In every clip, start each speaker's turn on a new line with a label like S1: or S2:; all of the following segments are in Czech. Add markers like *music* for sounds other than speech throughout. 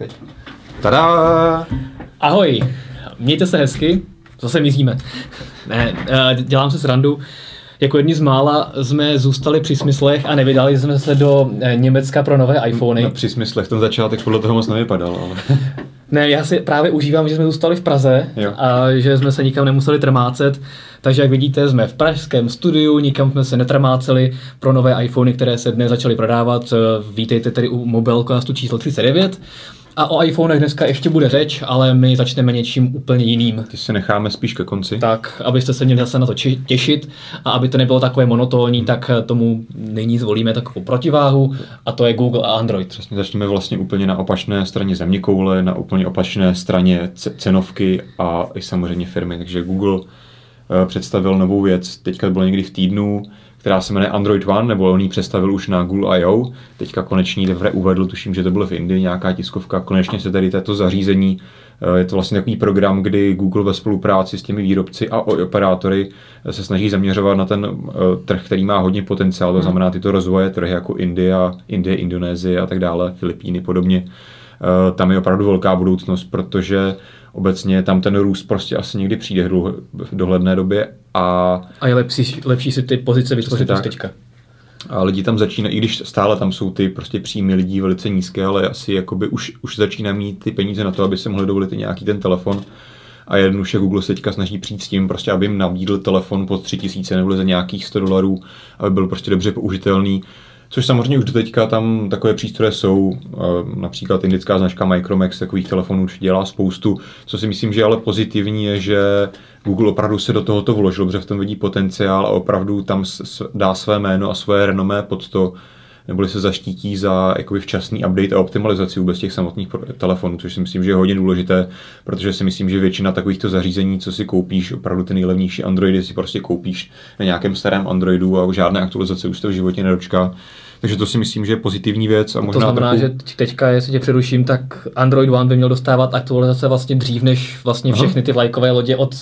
S1: Teď. Tada!
S2: Ahoj, mějte se hezky, zase mizíme. Ne, eh, dělám se srandu. Jako jedni z mála jsme zůstali při smyslech a nevydali jsme se do eh, Německa pro nové iPhony.
S1: No, při smyslech ten začátek podle toho moc nevypadal, ale... *laughs*
S2: Ne, já si právě užívám, že jsme zůstali v Praze
S1: Jo.
S2: a že jsme se nikam nemuseli trmácet. Takže jak vidíte, jsme v pražském studiu, nikam jsme se netrmáceli pro nové iPhony, které se dnes začaly prodávat. Eh, Vítejte tedy u Mobilecastu číslo 39. A o iPhonech dneska ještě bude řeč, ale my začneme něčím úplně jiným.
S1: Ty si necháme spíš ke konci.
S2: Tak, abyste se měli zase na to těšit a aby to nebylo takové monotónní, tak eh, tomu nyní zvolíme takovou protiváhu a to je Google a Android.
S1: Přesně začneme vlastně úplně na opačné straně země koule, na úplně opačné straně ce- cenovky a i samozřejmě firmy. Takže Google eh, představil novou věc, teďka bylo někdy v týdnu, která se jmenuje Android One, nebo on ji představil už na Google I.O. Teďka konečně teprve uvedl, tuším, že to bylo v Indii, nějaká tiskovka. Konečně se tady této zařízení, eh, je to vlastně takový program, kdy Google ve spolupráci s těmi výrobci a operátory eh, se snaží zaměřovat na ten eh, trh, který má hodně potenciál, to znamená tyto rozvoje trhy jako India, Indie, Indonésie a tak dále, Filipíny podobně. Tam je opravdu velká budoucnost, protože obecně tam ten růst prostě asi někdy přijde v dohledné době a
S2: A je lepší, lepší si ty pozice vytvořit
S1: tak.
S2: teďka.
S1: a lidi tam začínají, i když stále tam jsou ty prostě příjmy lidí velice nízké, ale asi jakoby už, už začínají mít ty peníze na to, aby se mohli dovolit i nějaký ten telefon. A jednoduše Google se teďka snaží přijít s tím, prostě, aby jim nabídl telefon po 3000 nebo za nějakých 100 dolarů, aby byl prostě dobře použitelný. Což samozřejmě už teďka tam takové přístroje jsou, eh, například indická značka Micromax takových telefonů už dělá spoustu. Co si myslím, že ale pozitivní je, že Google opravdu se do tohoto vložil, protože v tom vidí potenciál a opravdu tam dá své jméno a své renomé pod to, neboli se zaštítí za jakoby včasný update a optimalizaci vůbec těch samotných telefonů, což si myslím, že je hodně důležité, protože si myslím, že většina takovýchto zařízení, co si koupíš, opravdu ty nejlevnější Androidy si prostě koupíš na nějakém starém Androidu a žádné aktualizace už to v životě nedočká. Takže to si myslím, že je pozitivní věc a
S2: To
S1: možná
S2: znamená,
S1: trochu...
S2: že teď- teďka, jestli tě přeruším, tak Android One by měl dostávat aktualizace vlastně dřív než vlastně všechny ty vlajkové lodě od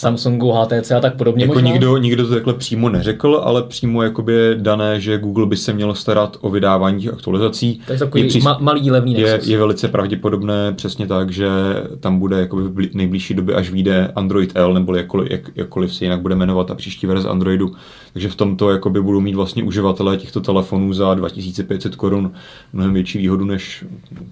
S2: Samsungu, HTC a tak podobně
S1: Jako
S2: možná?
S1: nikdo, nikdo to takhle přímo neřekl, ale přímo jakoby je dané, že Google by se měl starat o vydávání těch aktualizací.
S2: Takže takový
S1: Je přis-
S2: ma- malý levný
S1: je,
S2: Nexus.
S1: je velice pravděpodobné přesně tak, že tam bude jakoby v bli- nejbližší době, až vyjde Android L, nebo jakkoliv, jak, jakkoliv se jinak bude jmenovat ta příští verze Androidu. Takže v tomto jakoby budou mít vlastně uživatelé těchto telefonů za 2500 korun mnohem větší výhodu než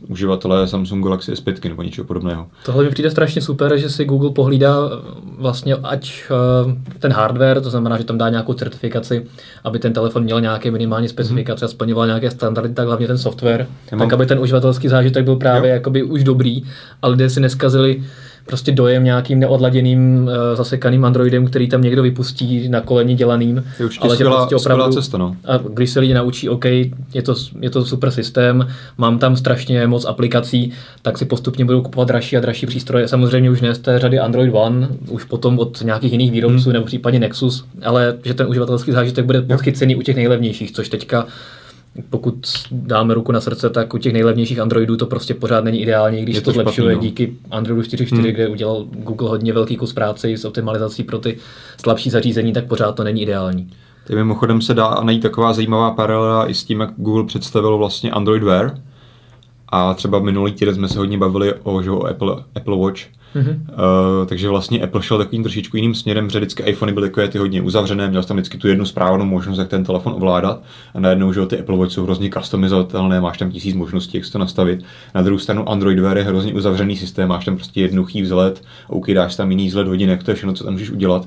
S1: uživatelé Samsung Galaxy S5 nebo něčeho podobného.
S2: Tohle mi přijde strašně super, že si Google pohlídá eh, vlastně ať eh, ten hardware, to znamená, že tam dá nějakou certifikaci, aby ten telefon měl nějaké minimální specifikace a splňoval nějaké standardy, tak hlavně ten software,
S1: Já mám-
S2: tak aby ten uživatelský zážitek byl právě
S1: Jo.
S2: jakoby už dobrý a lidé si neskazili prostě dojem nějakým neodladěným eh, zasekaným Androidem, který tam někdo vypustí na koleni dělaným.
S1: Je určitě skvělá- skvělá cesta, no.
S2: A když se lidi naučí, OK, je to, je to super systém, mám tam strašně moc aplikací, tak si postupně budou kupovat dražší a dražší přístroje. Samozřejmě už ne z té řady Android One, už potom od nějakých jiných výrobců hmm. nebo případně Nexus, ale že ten uživatelský zážitek bude podchycený u těch nejlevnějších, což teďka pokud dáme ruku na srdce, tak u těch nejlevnějších Androidů to prostě pořád není ideální, když
S1: Je
S2: to,
S1: to
S2: to
S1: špatný,
S2: zlepšuje
S1: no.
S2: díky Androidu 4.4, hmm. kde udělal Google hodně velký kus práce s optimalizací pro ty slabší zařízení, tak pořád to není ideální.
S1: Tady mimochodem se dá najít taková zajímavá paralela i s tím, jak Google představil vlastně Android Wear. A třeba minulý týden jsme se hodně bavili o, že, o Apple, Apple Watch. Mm-hmm. Uh, takže vlastně Apple šel takovým trošičku jiným směrem, protože vždycky iPhony byly takové ty hodně uzavřené, měl jsi tam vždycky tu jednu správnou možnost, jak ten telefon ovládat. A najednou, že ty Apple Watch jsou hrozně customizovatelné, máš tam tisíc možností, jak si to nastavit. Na druhou stranu Android Wear je hrozně uzavřený systém, máš tam prostě jednoduchý vzhled, OK, dáš tam jiný vzhled hodinek, to je všechno, co tam můžeš udělat.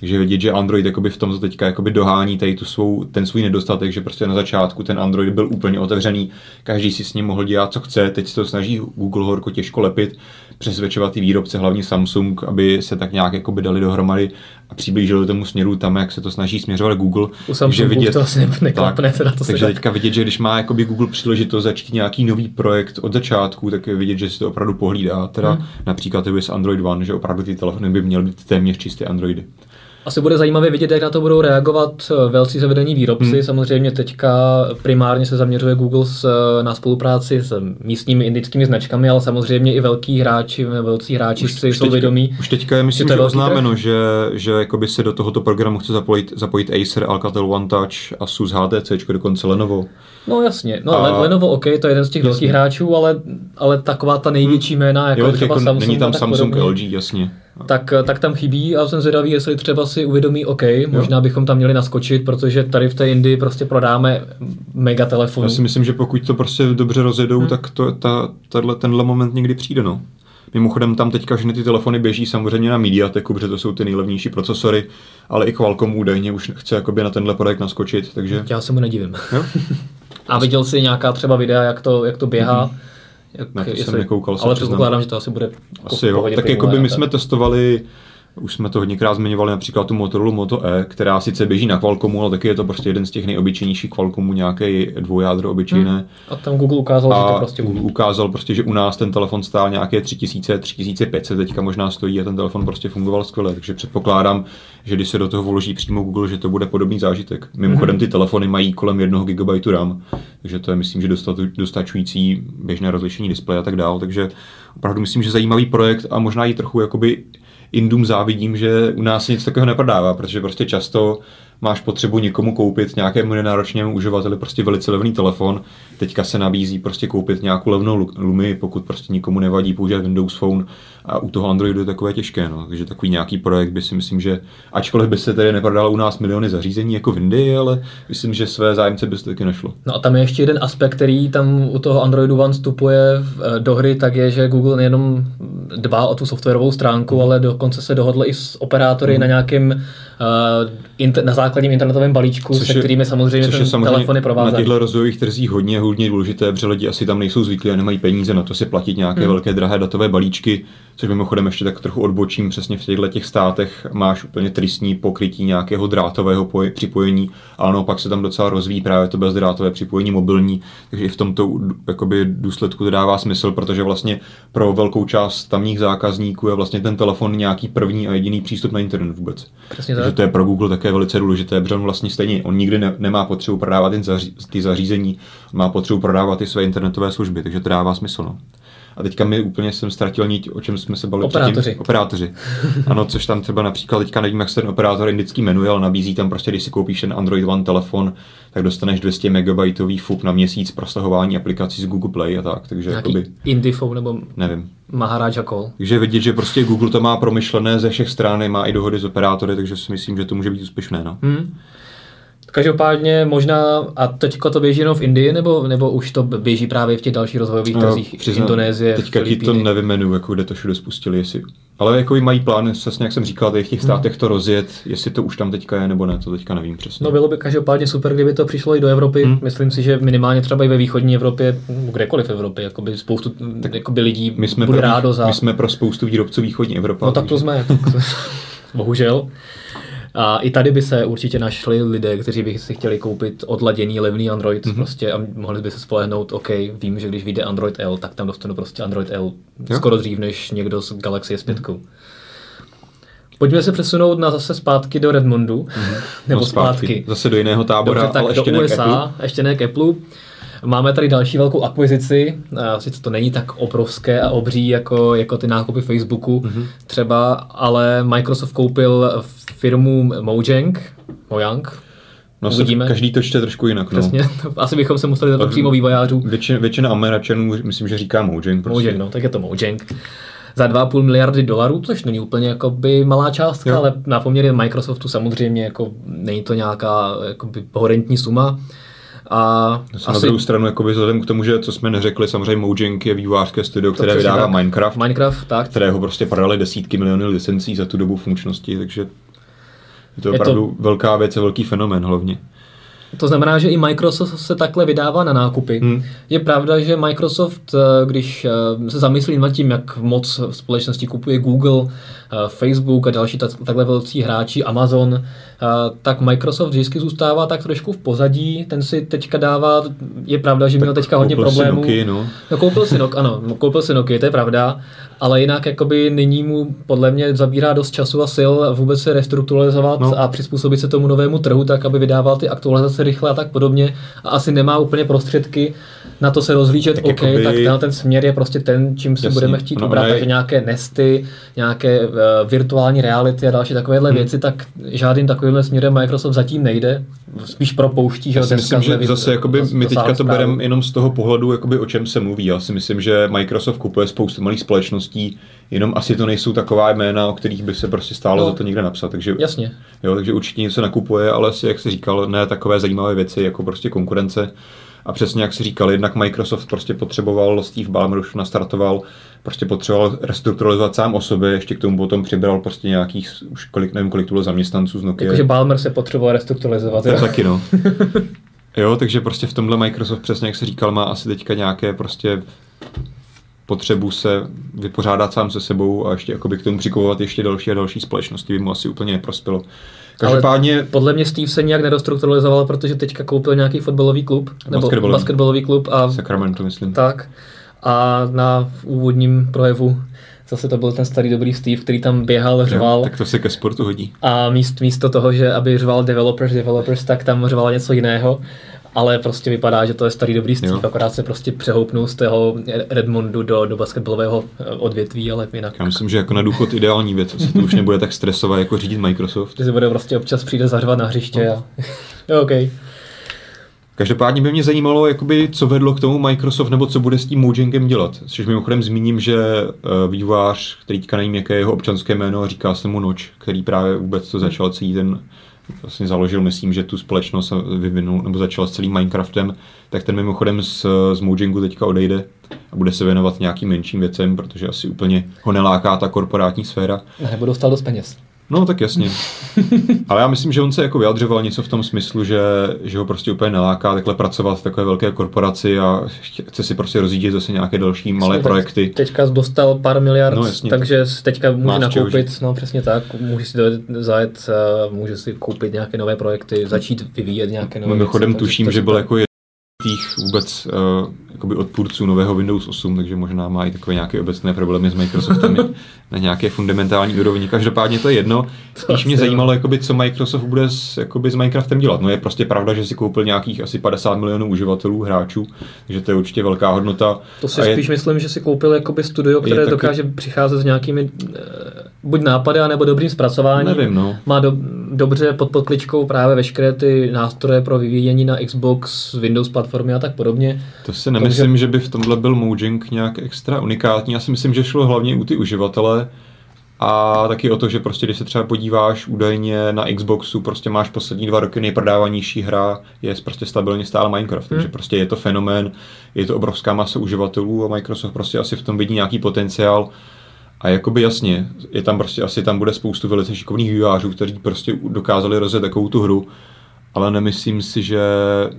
S1: Takže vidět, že Android jakoby v tomto teďka jakoby dohání tady tu svou, ten svůj nedostatek, že prostě na začátku ten Android byl úplně otevřený, každý si s ním mohl dělat, co chce, teď se to snaží Google horko těžko lepit, přesvědčovat ty výrobce, hlavně Samsung, aby se tak nějak jakoby dali dohromady a přiblížili tomu směru tam, jak se to snaží směřovat Google.
S2: U Samsungu to asi neklapne, teda to se
S1: takže teďka vidět, že když má jakoby Google příležitost začít nějaký nový projekt od začátku, tak je vidět, že si to opravdu pohlídá. Teda
S2: Hmm.
S1: například i s Android One, že opravdu ty telefony by měly být téměř čisté Androidy.
S2: Asi bude zajímavé vidět, jak na to budou reagovat eh, velcí zavedení výrobci. Hmm. Samozřejmě teďka primárně se zaměřuje Google s, eh, na spolupráci s místními indickými značkami, ale samozřejmě i velký hráči, velcí hráči už, si už jsou teďka, vědomí.
S1: Už teďka je myslím, že, že oznámeno, že, že jakoby se do tohoto programu chce zapojit, zapojit Acer, Alcatel One Touch, Asus, HTC, dokonce Lenovo.
S2: No jasně, no a... Lenovo OK, to je jeden z těch jasně. velkých hráčů, ale, ale taková ta největší jména, jako jo, třeba jako Samsung.
S1: Není tam Samsung, podobně, LG, jasně.
S2: Tak, tak tam chybí a jsem zvědavý, jestli třeba si uvědomí, OK, možná jo. bychom tam měli naskočit, protože tady v té Indii prostě prodáme mega telefon.
S1: Já si myslím, že pokud to prostě dobře rozjedou, hmm. tak to, ta, tato, tenhle moment někdy přijde, no. Mimochodem tam teďka všechny ty telefony běží samozřejmě na Mediateku, protože to jsou ty nejlevnější procesory, ale i Qualcomm údajně už chce jakoby na tenhle projekt naskočit, takže...
S2: Já se mu nedivím. Jo? *laughs* A viděl jsi nějaká třeba videa, jak to, jak to běhá? Mm-hmm.
S1: Jak, ne, to jestli, jsem nekoukal.
S2: Ale předpokládám, že to asi bude
S1: Asi jo. Tak jako by my jsme testovali už jsme to hodněkrát zmiňovali například tu Motorola Moto E, která sice běží na Qualcommu, ale taky je to prostě jeden z těch nejobyčejnějších Qualcommů, nějaký dvoujádro obyčejné. Hmm.
S2: A tam Google ukázal, a že to prostě
S1: Google ukázal prostě, že u nás ten telefon stál nějaké 3000, 3500, teďka možná stojí a ten telefon prostě fungoval skvěle, takže předpokládám, že když se do toho vloží přímo Google, že to bude podobný zážitek. Mimochodem hmm. ty telefony mají kolem 1 GB RAM, takže to je myslím, že dostačující běžné rozlišení displeje a tak dál, takže opravdu myslím, že zajímavý projekt a možná i trochu jakoby Indům závidím, že u nás nic takového neprodává, protože prostě často máš potřebu někomu koupit nějakému nenáročnému uživateli prostě velice levný telefon. Teďka se nabízí prostě koupit nějakou levnou Lumi, pokud prostě nikomu nevadí používat Windows Phone a u toho Androidu je takové těžké. No. Takže takový nějaký projekt by si myslím, že ačkoliv by se tedy neprodalo u nás miliony zařízení jako v Indii, ale myslím, že své zájemce by se taky našlo.
S2: No a tam je ještě jeden aspekt, který tam u toho Androidu One vstupuje eh, do hry, tak je, že Google nejenom dbá o tu softwarovou stránku, mm. ale dokonce se dohodl i s operátory mm. na nějakém uh, na základním internetovém balíčku, což se kterými samozřejmě což ten je samozřejmě telefony provázají.
S1: Na těchto rozvojových trzích hodně, hodně důležité, protože lidi asi tam nejsou zvyklí a nemají peníze na to si platit nějaké mm. velké drahé datové balíčky, což mimochodem ještě tak trochu odbočím, přesně v těchto těch státech máš úplně tristní pokrytí nějakého drátového poj- připojení, ale naopak se tam docela rozvíjí právě to bezdrátové připojení mobilní, takže i v tomto jakoby, důsledku to dává smysl, protože vlastně pro velkou část tamních zákazníků je vlastně ten telefon nějaký první a jediný přístup na internet vůbec.
S2: Přesně takže
S1: to je pro Google také velice důležité, protože on vlastně stejně, on nikdy ne, nemá potřebu prodávat ty zařízení, má potřebu prodávat ty své internetové služby, takže to dává smysl. No. A teďka mi úplně jsem ztratil niť, o čem jsme se bavili
S2: Operátoři.
S1: Předtím. Operátoři. Ano, což tam třeba například teďka nevím, jak se ten operátor indický jmenuje, ale nabízí tam prostě, když si koupíš ten Android One telefon, tak dostaneš 200 MB FUP na měsíc pro stahování aplikací z Google Play a tak. Takže
S2: Nějaký jakoby, Indifone nebo
S1: nevím.
S2: Maharaja Call.
S1: Takže vidět, že prostě Google to má promyšlené ze všech stran, má i dohody s operátory, takže si myslím, že to může být úspěšné. No. Hmm.
S2: Každopádně možná, a teďko to běží jenom v Indii, nebo, nebo už to běží právě v těch dalších rozvojových no, trzích, přiznám, Indonésie,
S1: Teďka ti to nevymenuju, jako kde to všude spustili, jestli, ale jako mají plán, přesně jak jsem říkal, v těch hmm. státech to rozjet, jestli to už tam teďka je nebo ne, to teďka nevím přesně.
S2: No bylo by každopádně super, kdyby to přišlo i do Evropy. Hmm. Myslím si, že minimálně třeba i ve východní Evropě, kdekoliv v Evropě, jakoby spoustu tak jakoby lidí
S1: my jsme
S2: bude
S1: pro,
S2: rádo za...
S1: My jsme pro spoustu výrobců východní Evropy.
S2: No tak to jsme, *laughs* bohužel. A i tady by se určitě našli lidé, kteří by si chtěli koupit odladěný levný Android mm-hmm. prostě a mohli by se spolehnout, OK, vím, že když vyjde Android L, tak tam dostanu prostě Android L jo. skoro dřív než někdo z Galaxy S5. Mm-hmm. Pojďme se přesunout na zase zpátky do Redmondu, mm-hmm. *laughs* nebo no, zpátky. zpátky.
S1: Zase do jiného tábora,
S2: Dobře, tak
S1: ale ještě
S2: do USA,
S1: ne Apple.
S2: ještě ne k Apple. Máme tady další velkou akvizici, sice to není tak obrovské a obří jako, jako ty nákupy Facebooku mm-hmm. třeba, ale Microsoft koupil firmu Mojang, Mojang,
S1: No Uvidíme. každý to čte trošku jinak.
S2: No. Přesně, *laughs* asi bychom se museli zeptat přímo vývojářů.
S1: Většina, většina Američanů myslím, že říká Mojang.
S2: Prostě. Mojang, no, tak je to Mojang. Za 2,5 miliardy dolarů, což není úplně jakoby malá částka, jo. ale na poměry Microsoftu samozřejmě jako není to nějaká jakoby horentní suma.
S1: A asi... Na druhou stranu, jakoby vzhledem k tomu, že co jsme neřekli, samozřejmě Mojang je vývojářské studio, které vydává tak. Minecraft,
S2: Minecraft tak.
S1: kterého prostě prodali desítky milionů licencí za tu dobu funkčnosti, takže je to je opravdu to... velká věc a velký fenomén hlavně.
S2: To znamená, že i Microsoft se takhle vydává na nákupy. Hmm. Je pravda, že Microsoft, eh, když eh, se zamyslí nad tím, jak moc společnosti kupuje Google, eh, Facebook a další takhle velcí hráči, Amazon, tak Microsoft vždycky zůstává tak trošku v pozadí. Ten si teďka dává, je pravda, že měl teďka hodně problémů.
S1: Si Nokia, no.
S2: no. koupil si Nokia, ano, koupil si Nokia, to je pravda, ale jinak jakoby nyní mu podle mě zabírá dost času a sil vůbec se restrukturalizovat no. a přizpůsobit se tomu novému trhu, tak aby vydával ty aktualizace rychle a tak podobně a asi nemá úplně prostředky na to se rozhlížet, tak OK, jakoby... tak ten, ten směr je prostě ten, čím si Jasný. budeme chtít no, ubrat, je... takže nějaké nesty, nějaké uh, virtuální reality a další takovéhle hmm. věci, tak žádným takovýmhle směrem Microsoft zatím nejde, spíš propouští.
S1: Já si myslím, že zase jakoby, my teďka to bereme jenom z toho pohledu, jakoby, o čem se mluví. Já si myslím, že Microsoft kupuje spoustu malých společností, jenom asi to nejsou taková jména, o kterých by se prostě stálo no, za to někde napsat. Takže,
S2: jasně.
S1: Jo, takže určitě něco nakupuje, ale asi, jak se říkal, ne takové zajímavé věci jako prostě konkurence. A přesně jak si říkal, jednak Microsoft prostě potřeboval, Steve Ballmer už nastartoval, prostě potřeboval restrukturalizovat sám o sobě, ještě k tomu potom přibral prostě nějakých, už kolik, nevím, kolik to bylo zaměstnanců z Nokia.
S2: Takže Balmer se potřeboval restrukturalizovat.
S1: To taky, no. *laughs* jo, takže prostě v tomhle Microsoft, přesně jak se říkal, má asi teďka nějaké prostě potřebu se vypořádat sám se sebou a ještě jakoby k tomu přikovovat ještě další a další společnosti by mu asi úplně neprospělo.
S2: Každopádně... Ale podle mě Steve se nějak nedostrukturalizoval, protože teďka koupil nějaký fotbalový klub, nebo basketbalový, basketbalový klub. A,
S1: Sacramento, myslím.
S2: Tak. A na úvodním projevu zase to byl ten starý dobrý Steve, který tam běhal, řval. Jo,
S1: tak to se ke sportu hodí.
S2: A míst, místo toho, že aby řval developers, developers, tak tam řval něco jiného ale prostě vypadá, že to je starý dobrý Steve, jo. akorát se prostě přehoupnul z toho Redmondu do, do basketbalového eh, odvětví, ale jinak.
S1: Já myslím, že jako na důchod ideální věc, asi to už nebude tak stresovat jako řídit Microsoft.
S2: Že se bude prostě občas přijde zařvat na hřiště no. a jo, *laughs* OK.
S1: Každopádně by mě zajímalo, jakoby, co vedlo k tomu Microsoft, nebo co bude s tím Mojangem dělat. Což mimochodem zmíním, že eh, vývojář, který teďka nevím, jaké je jeho občanské jméno, říká se mu Noč, který právě vůbec to začal celý ten vlastně založil, myslím, že tu společnost vyvinul, nebo začal s celým Minecraftem, tak ten mimochodem z, z Mojangu teďka odejde a bude se věnovat nějakým menším věcem, protože asi úplně ho neláká ta korporátní sféra.
S2: Nebo dostal dost peněz.
S1: No tak jasně. *laughs* Ale já myslím, že on se jako vyjadřoval něco v tom smyslu, že, že ho prostě úplně neláká takhle pracovat v takové velké korporaci a chce si prostě rozjíždět zase nějaké další malé jasně, projekty.
S2: Teďka dostal pár miliard, no, jasně, takže teďka může nakoupit, no přesně tak, může si zajet, může si koupit nějaké nové projekty, začít vyvíjet nějaké nové
S1: Mimochodem tuším, že byl jako těch vůbec uh, jakoby odpůrců nového Windows 8, takže možná má i takové nějaké obecné problémy s Microsoftem *laughs* na nějaké fundamentální úrovni. Každopádně to je jedno. Spíš mě zajímalo, jakoby, co Microsoft bude s, jakoby, s Minecraftem dělat. No je prostě pravda, že si koupil nějakých asi 50 milionů uživatelů, hráčů, takže to je určitě velká hodnota.
S2: To si spíš je, myslím, že si koupil jakoby studio, které taky, dokáže přicházet s nějakými uh, buď nápady, nebo dobrým zpracováním.
S1: Nevím, no.
S2: Má do, dobře pod podkličkou právě veškeré ty nástroje pro vyvíjení na Xbox, Windows platformy a tak podobně.
S1: To si nemyslím, Takže... že by v tomhle byl Mojang nějak extra unikátní. Já si myslím, že šlo hlavně u ty uživatele a taky o to, že prostě když se třeba podíváš údajně na Xboxu, prostě máš poslední dva roky nejprodávanější hra, je prostě stabilně stále Minecraft, hmm. takže prostě je to fenomén, je to obrovská masa uživatelů a Microsoft prostě asi v tom vidí nějaký potenciál a jakoby jasně, je tam prostě asi tam bude spoustu velice šikovných vývářů, kteří prostě dokázali rozjet takovou tu hru, ale nemyslím si, že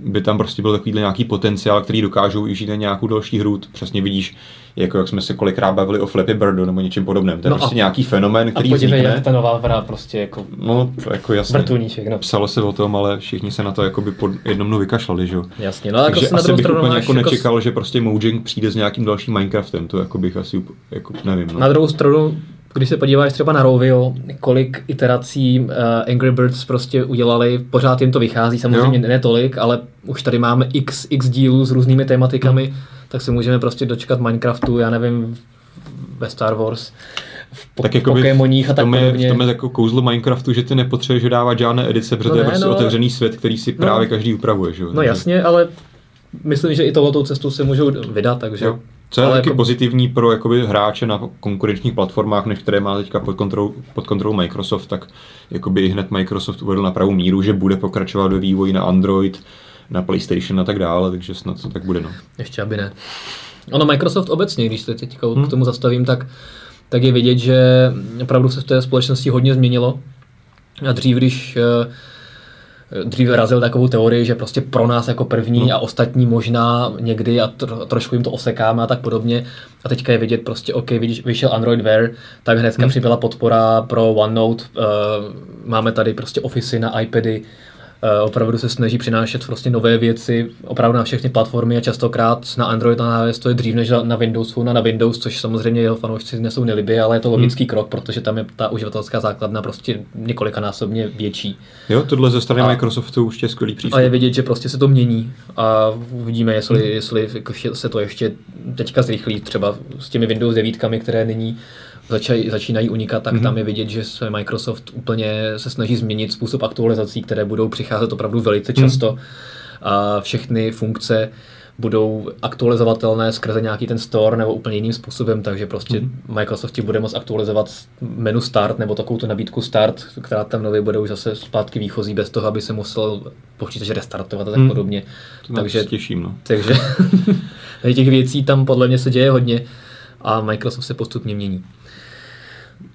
S1: by tam prostě byl takový nějaký potenciál, který dokážou využít na nějakou další hru. Přesně vidíš, jako jak jsme se kolikrát bavili o Flappy Birdu nebo něčem podobném. To je no prostě nějaký fenomén, který
S2: a podívej, vznikne. jak ta nová hra prostě jako,
S1: no, to jako jasně.
S2: vrtulníček. No.
S1: Psalo se o tom, ale všichni se na to jako by pod jednom dnu vykašlali, že jo.
S2: Jasně, no ale
S1: Takže
S2: jako
S1: asi bych úplně jako nečekal, že prostě Mojang přijde s nějakým dalším Minecraftem, to jako bych asi jako nevím. No.
S2: Na druhou stranu když se podíváš třeba na Rovio, kolik iterací uh, Angry Birds prostě udělali, pořád jim to vychází, samozřejmě jo. ne tolik, ale už tady máme x, x dílů s různými tématikami, hmm. tak se můžeme prostě dočkat Minecraftu, já nevím, ve Star Wars v po- tak Pokémoních a tak podobně.
S1: V tom je jako kouzlo Minecraftu, že ty nepotřebuješ dávat žádné edice, protože no to je prostě no, otevřený svět, který si no, právě každý upravuje. Že?
S2: No jasně, ale myslím, že i tohoto cestu se můžou vydat, takže... Jo.
S1: Co je ale taky jako... pozitivní pro jakoby, hráče na konkurenčních platformách, než které má teďka pod kontrolou, pod kontrolou Microsoft, tak jakoby hned Microsoft uvedl na pravou míru, že bude pokračovat ve vývoji na Android, na PlayStation a tak dále, takže snad to tak bude. No.
S2: Ještě aby ne. Ono Microsoft obecně, když se teď hmm. k tomu zastavím, tak, tak je vidět, že opravdu se v té společnosti hodně změnilo. A dřív, když uh, dříve razil takovou teorii, že prostě pro nás jako první hmm. a ostatní možná někdy a tro, trošku jim to osekáme a tak podobně. A teďka je vidět prostě, OK, vidíš, vyšel Android Wear, tak hnedka hmm. přibyla podpora pro OneNote, uh, máme tady prostě Office na iPady, Eh, opravdu se snaží přinášet prostě nové věci opravdu na všechny platformy a častokrát na Android a na iOS to je dřív než na Windows Phone a na Windows, což samozřejmě jeho fanoušci nesou nelibě, ale je to logický hmm. krok, protože tam je ta uživatelská základna prostě několikanásobně větší.
S1: Jo, tohle ze strany a, Microsoftu už je skvělý přístup.
S2: A je vidět, že prostě se to mění a uvidíme, jestli, hmm. jestli se to ještě teďka zrychlí třeba s těmi Windows 9, které nyní začaj, začínají unikat, tak mm-hmm. tam je vidět, že se Microsoft úplně se snaží změnit způsob aktualizací, které budou přicházet opravdu velice často. Mm. A všechny funkce budou aktualizovatelné skrze nějaký ten store nebo úplně jiným způsobem, takže prostě mm. Microsoft ti bude moct aktualizovat menu Start nebo takovou tu nabídku Start, která tam nově bude už zase zpátky výchozí bez toho, aby se musel počítač restartovat a tak mm. podobně.
S1: To takže těším, no. *laughs*
S2: Takže těch věcí tam podle mě se děje hodně a Microsoft se postupně mění.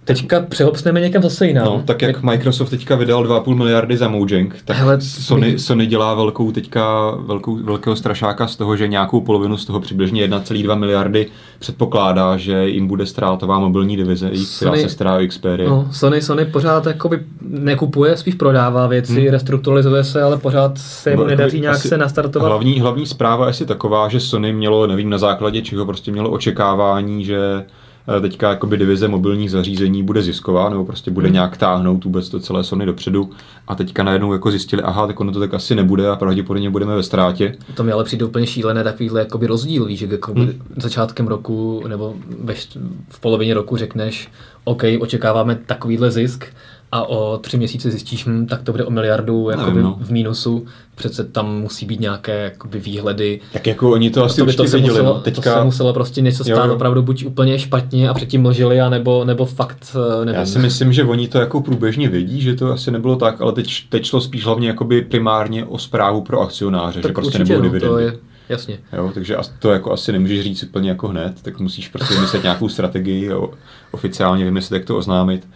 S2: Teďka přehopsneme někam zase jinam.
S1: No, tak jak Microsoft teďka vydal 2,5 miliardy za Mojang, tak Hele, Sony, my... Sony dělá velkou teďka velkou, velkého strašáka z toho, že nějakou polovinu z toho přibližně 1,2 miliardy předpokládá, že jim bude ztrátová mobilní divize, která se stará o Xperia.
S2: No, Sony, Sony pořád jakoby nekupuje, spíš prodává věci, hmm. restrukturalizuje se, ale pořád se mu nedaří nějak se nastartovat.
S1: Hlavní, hlavní zpráva je asi taková, že Sony mělo, nevím na základě čeho, prostě mělo očekávání, že teďka jakoby divize mobilních zařízení bude zisková, nebo prostě bude hmm. nějak táhnout vůbec to celé Sony dopředu. A teďka najednou jako zjistili, aha, tak ono to tak asi nebude a pravděpodobně budeme ve ztrátě.
S2: To mi ale přijde úplně šílené takovýhle jakoby rozdíl, víš, že jako hmm. začátkem roku nebo ve, v polovině roku řekneš, OK, očekáváme takovýhle zisk, a o tři měsíce zjistíš, hm, tak to bude o miliardu jakoby no. v mínusu, přece tam musí být nějaké jakoby, výhledy.
S1: Tak jako oni to asi určitě to se
S2: muselo,
S1: no.
S2: Teďka... To se muselo prostě něco stát jo, jo. opravdu buď úplně špatně a předtím mlžili, anebo, nebo fakt eh, nevím.
S1: Já si myslím, že oni to jako průběžně vědí, že to asi nebylo tak, ale teď, teď šlo spíš hlavně jakoby primárně o zprávu pro akcionáře, tak že prostě určitě, nebudou no, dividendy. To je,
S2: Jasně.
S1: Jo, takže to jako asi nemůžeš říct úplně jako hned, tak musíš prostě vymyslet nějakou strategii a oficiálně vymyslet, jak to oznámit.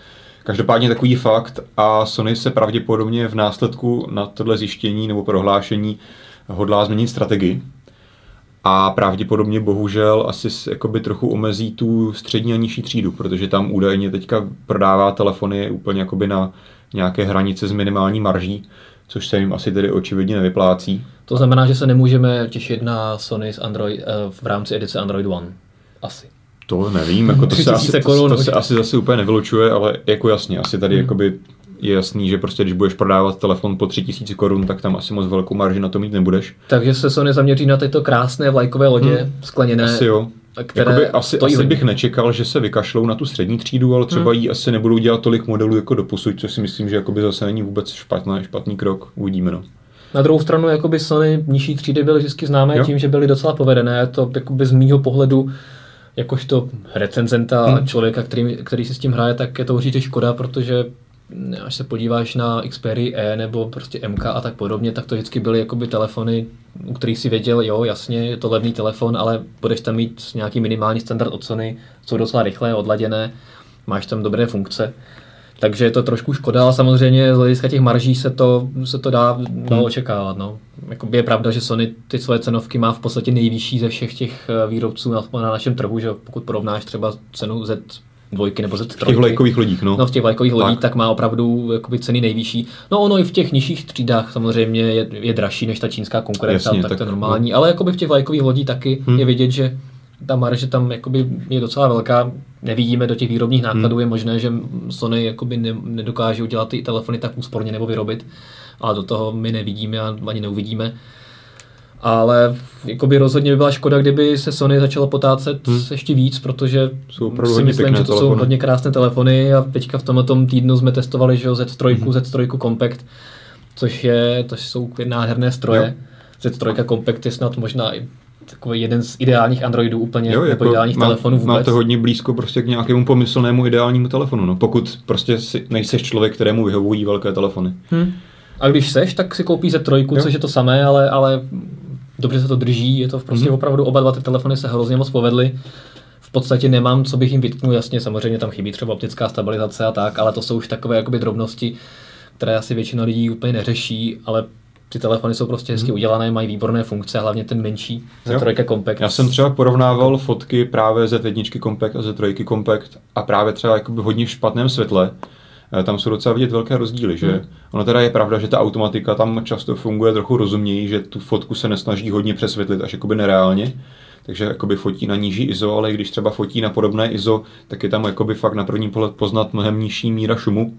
S1: Každopádně takový fakt a Sony se pravděpodobně v následku na tohle zjištění nebo prohlášení hodlá změnit strategii a pravděpodobně bohužel asi jakoby trochu omezí tu střední a nižší třídu, protože tam údajně teďka prodává telefony úplně jakoby na nějaké hranice s minimální marží, což se jim asi tedy očividně nevyplácí.
S2: To znamená, že se nemůžeme těšit na Sony s Android, eh, v rámci edice Android One. Asi.
S1: To nevím, jako to, se asi, korun, to, to se asi zase úplně nevylučuje, ale jako jasně, asi tady hmm. jakoby je jasný, že prostě když budeš prodávat telefon po 3000 korun, tak tam asi moc velkou marži na to mít nebudeš.
S2: Takže se Sony zaměří na tyto krásné vlajkové lodě hmm. skleněné.
S1: Asi jo. Které Jakoby asi, asi bych nečekal, že se vykašlou na tu střední třídu, ale třeba hmm. jí asi nebudou dělat tolik modelů jako doposud, což si myslím, že jakoby zase není vůbec špatný, špatný krok. Uvidíme. No.
S2: Na druhou stranu, jakoby Sony nižší třídy byly vždycky známé jo. tím, že byly docela povedené. To jakoby z mýho pohledu jakožto recenzenta hmm. člověka, který, který si s tím hraje, tak je to určitě škoda, protože až se podíváš na Xperia E nebo prostě MK a tak podobně, tak to vždycky byly jakoby telefony, u kterých si věděl, jo, jasně, je to levný telefon, ale budeš tam mít nějaký minimální standard od Sony, jsou docela rychlé, odladěné, máš tam dobré funkce. Takže je to trošku škoda, ale samozřejmě z hlediska těch marží se to, se to dá, dá hmm. očekávat. No. Jakoby je pravda, že Sony ty svoje cenovky má v podstatě nejvyšší ze všech těch eh, výrobců na, na našem trhu, že pokud porovnáš třeba cenu Z dvojky nebo Z3.
S1: V těch vlajkových lodích, no.
S2: no v těch vlajkových lodích, tak. tak má opravdu jakoby, ceny nejvyšší. No ono i v těch nižších třídách samozřejmě je, je dražší než ta čínská konkurence, Jasně, tak, tak to je normální. No. Ale jakoby v těch vlajkových lodích taky hmm. je vidět, že ta marže tam jakoby je docela velká, nevidíme do těch výrobních nákladů, hmm. je možné, že Sony jakoby ne, nedokáže udělat ty telefony tak úsporně nebo vyrobit, ale do toho my nevidíme a ani neuvidíme. Ale jakoby rozhodně by byla škoda, kdyby se Sony začalo potácet hmm. ještě víc, protože
S1: jsou
S2: si myslím, že to telefony. jsou hodně krásné telefony a teďka v tomto týdnu jsme testovali že Z3, hmm. Z3 Compact, což je, to jsou nádherné stroje. Jo. Z3 Compact je snad možná i takový jeden z ideálních Androidů úplně, jo, jako ideálních má, telefonů vůbec.
S1: Máte hodně blízko prostě k nějakému pomyslnému ideálnímu telefonu, no, pokud prostě si, nejseš člověk, kterému vyhovují velké telefony. Hmm.
S2: A když seš, tak si koupíš Z3, jo. což je to samé, ale, ale dobře se to drží, je to prostě hmm. opravdu oba dva ty telefony se hrozně moc povedly. V podstatě nemám, co bych jim vytknul, jasně, samozřejmě tam chybí třeba optická stabilizace a tak, ale to jsou už takové jakoby drobnosti, které asi většina lidí úplně neřeší, ale ty telefony jsou prostě hezky hmm. udělané, mají výborné funkce, hlavně ten menší Z3 Compact.
S1: Já jsem třeba porovnával fotky právě Z1 Compact a Z3 Compact a právě třeba jakoby hodně v špatném světle eh, tam jsou docela vidět velké rozdíly, že? Hmm. Ono teda je pravda, že ta automatika tam často funguje trochu rozuměji, že tu fotku se nesnaží hodně přesvětlit až jakoby nereálně, takže jakoby fotí na níží ISO, ale když třeba fotí na podobné ISO, tak je tam jakoby fakt na první pohled poznat mnohem nižší míra šumu.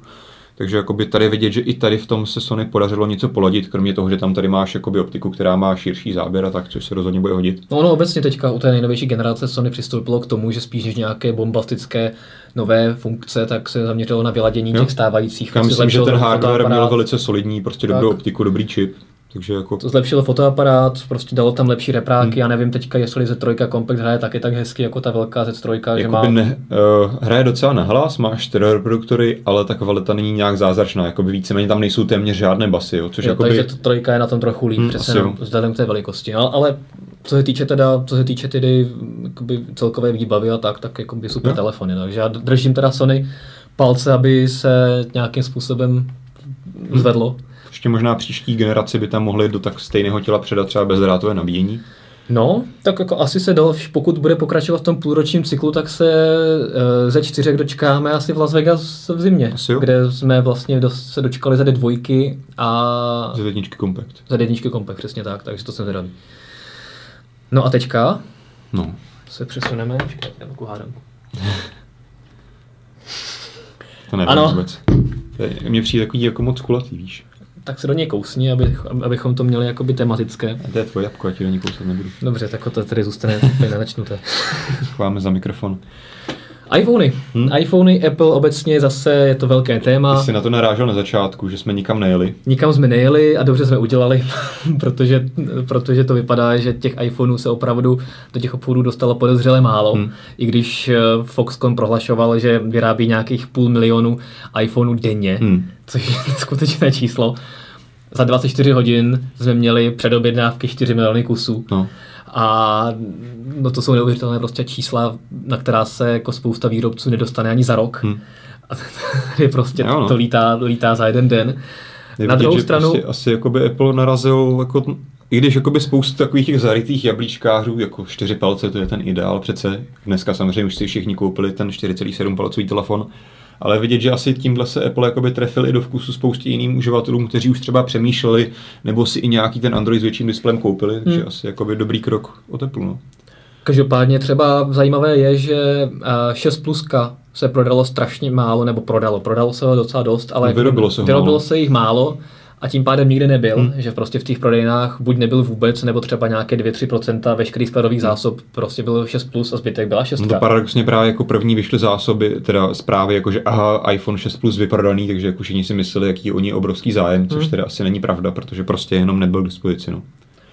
S1: Takže jakoby tady vidět, že i tady v tom se Sony podařilo něco poladit, kromě toho, že tam tady máš jakoby optiku, která má širší záběr a tak, což se rozhodně bude hodit.
S2: No, no obecně teďka u té nejnovější generace Sony přistoupilo k tomu, že spíš než nějaké bombastické nové funkce, tak se zaměřilo na vyladění jo. těch stávajících.
S1: Já myslím, že ten hardware měl velice solidní, prostě tak. dobrou optiku, dobrý čip. Takže jako...
S2: To zlepšilo fotoaparát, prostě dalo tam lepší repráky, hmm. já nevím teďka, jestli Z3 Compact hraje taky tak hezky jako ta velká Z3, že má...
S1: Ne, uh, hraje docela na hlas, má čtyři reproduktory, ale ta kvalita není nějak zázračná, jakoby víceméně tam nejsou téměř žádné basy, jo, což
S2: jo,
S1: jakoby...
S2: Takže to trojka je na tom trochu líp, hmm, přesně no, vzhledem k té velikosti, ale, ale co se týče teda, co se týče tedy jakoby celkové výbavy a tak, tak jakoby super no. telefony, takže já držím teda Sony palce, aby se nějakým způsobem zvedlo. Hmm
S1: ještě možná příští generaci by tam mohli do tak stejného těla předat třeba bezdrátové nabíjení.
S2: No, tak jako asi se dal, pokud bude pokračovat v tom půlročním cyklu, tak se e, ze čtyřek dočkáme asi v Las Vegas v zimě, kde jsme vlastně do, se dočkali za dvojky a...
S1: Za jedničky Compact.
S2: Za jedničky Compact, přesně tak, takže to jsem zvědavý. No a teďka
S1: no.
S2: se přesuneme, počkej, já hádanku. *laughs*
S1: to nevím ano. vůbec. Mně přijde takový jako moc kulatý, víš
S2: tak se do něj kousni, aby, abychom to měli jakoby tematické.
S1: A to je tvoje jabko, já ti do něj kousat nebudu.
S2: Dobře, tak to tady zůstane *laughs* úplně nenačnuté.
S1: Chváme za mikrofon
S2: iPhony. Hmm? iPhony, Apple obecně zase je to velké téma.
S1: Ty jsi na to narážel na začátku, že jsme nikam nejeli.
S2: Nikam jsme nejeli a dobře jsme udělali, *laughs* protože, protože to vypadá, že těch iPhoneů se opravdu do těch obchodů dostalo podezřele málo. Hmm. I když eh, Foxconn prohlašoval, že vyrábí nějakých půl milionu iPhoneů denně, hmm. což je *laughs* skutečné číslo. Za 24 hodin jsme měli předobjednávky 4 miliony kusů. No. A no to jsou neuvěřitelné prostě čísla, na která se jako spousta výrobců nedostane ani za rok. Hmm. A *laughs* je prostě jo, no. to lítá, lítá za jeden den.
S1: Je na druhou stranu... Prostě asi jakoby Apple narazil jako i když jakoby spoustu takových těch zarytých jablíčkářů, jako čtyři palce, to je ten ideál přece. Dneska samozřejmě už si všichni koupili ten 4,7 palcový telefon, ale vidět, že asi tímhle se Apple jakoby trefil i do vkusu spoustě jiným uživatelům, kteří už třeba přemýšleli, nebo si i nějaký ten Android s větším displejem koupili, hmm. takže asi jakoby dobrý krok od Apple. No.
S2: Každopádně třeba zajímavé je, že 6 pluska se prodalo strašně málo, nebo prodalo, prodalo se ho docela dost, ale
S1: vyrobilo se,
S2: vyrobilo se jich málo a tím pádem nikde nebyl, hmm. že prostě v těch prodejnách buď nebyl vůbec, nebo třeba nějaké 2-3% veškerých skladových hmm. zásob prostě bylo 6 plus a zbytek byla 6.
S1: No to paradoxně právě jako první vyšly zásoby, teda zprávy, jako že aha, iPhone 6 plus vyprodaný, takže jako všichni si mysleli, jaký oni obrovský zájem, což hmm. teda asi není pravda, protože prostě jenom nebyl k dispozici. No